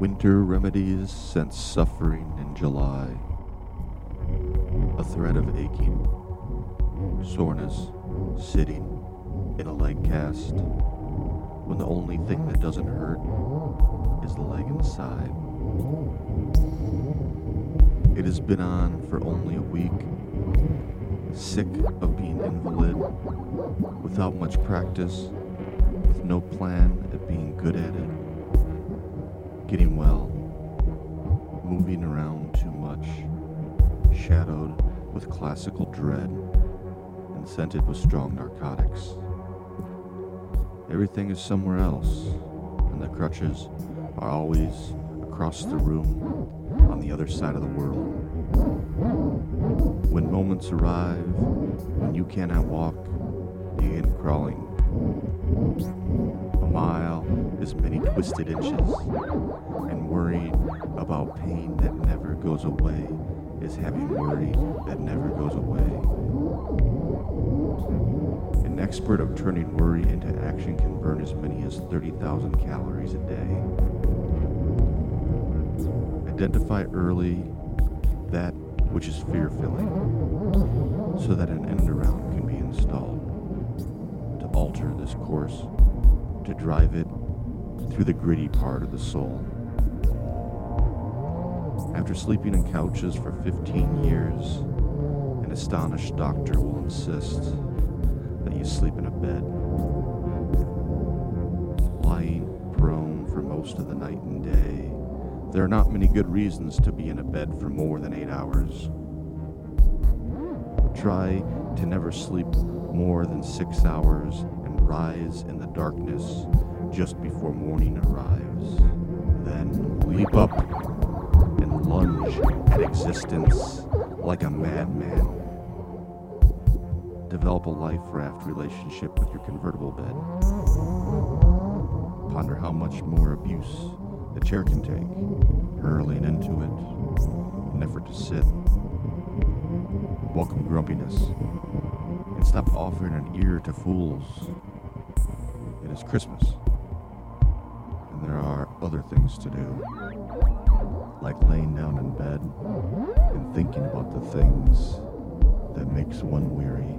Winter remedies sense suffering in July. A thread of aching, soreness, sitting in a leg cast, when the only thing that doesn't hurt is the leg inside. It has been on for only a week. Sick of being invalid, without much practice, with no plan at being good at it. Getting well, moving around too much, shadowed with classical dread, and scented with strong narcotics. Everything is somewhere else, and the crutches are always across the room on the other side of the world. When moments arrive, when you cannot walk, begin crawling. A mile is many twisted inches, and worrying about pain that never goes away is having worry that never goes away. An expert of turning worry into action can burn as many as 30,000 calories a day. Identify early that which is fear filling so that an end around can be installed to alter this course, to drive it through the gritty part of the soul. After sleeping on couches for 15 years, an astonished doctor will insist that you sleep in a bed, lying prone for most of the night and day. There are not many good reasons to be in a bed for more than eight hours. Try to never sleep more than six hours and rise in the darkness just before morning arrives. Then leap up and lunge at existence like a madman. Develop a life raft relationship with your convertible bed. Ponder how much more abuse the chair can take, hurling into it, an effort to sit. Welcome grumpiness, and stop offering an ear to fools. It is Christmas, there are other things to do, like laying down in bed and thinking about the things that makes one weary.